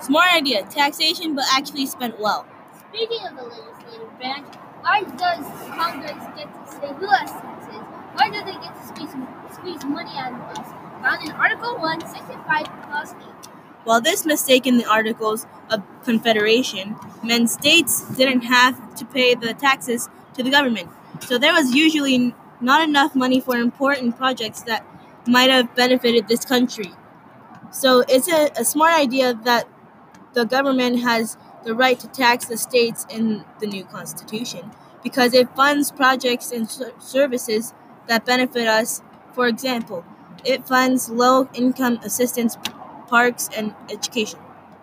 Smart idea, taxation but actually spent well. Speaking of the legislative branch, why does Congress get to say who has taxes? Why do they get to squeeze, squeeze money out of us? Found in Article 1, Section 5, Clause 8. While this mistake in the Articles of Confederation meant states didn't have to pay the taxes to the government, so there was usually not enough money for important projects that might have benefited this country. So it's a, a smart idea that the government has the right to tax the states in the new constitution because it funds projects and services that benefit us. For example, it funds low income assistance, parks, and education.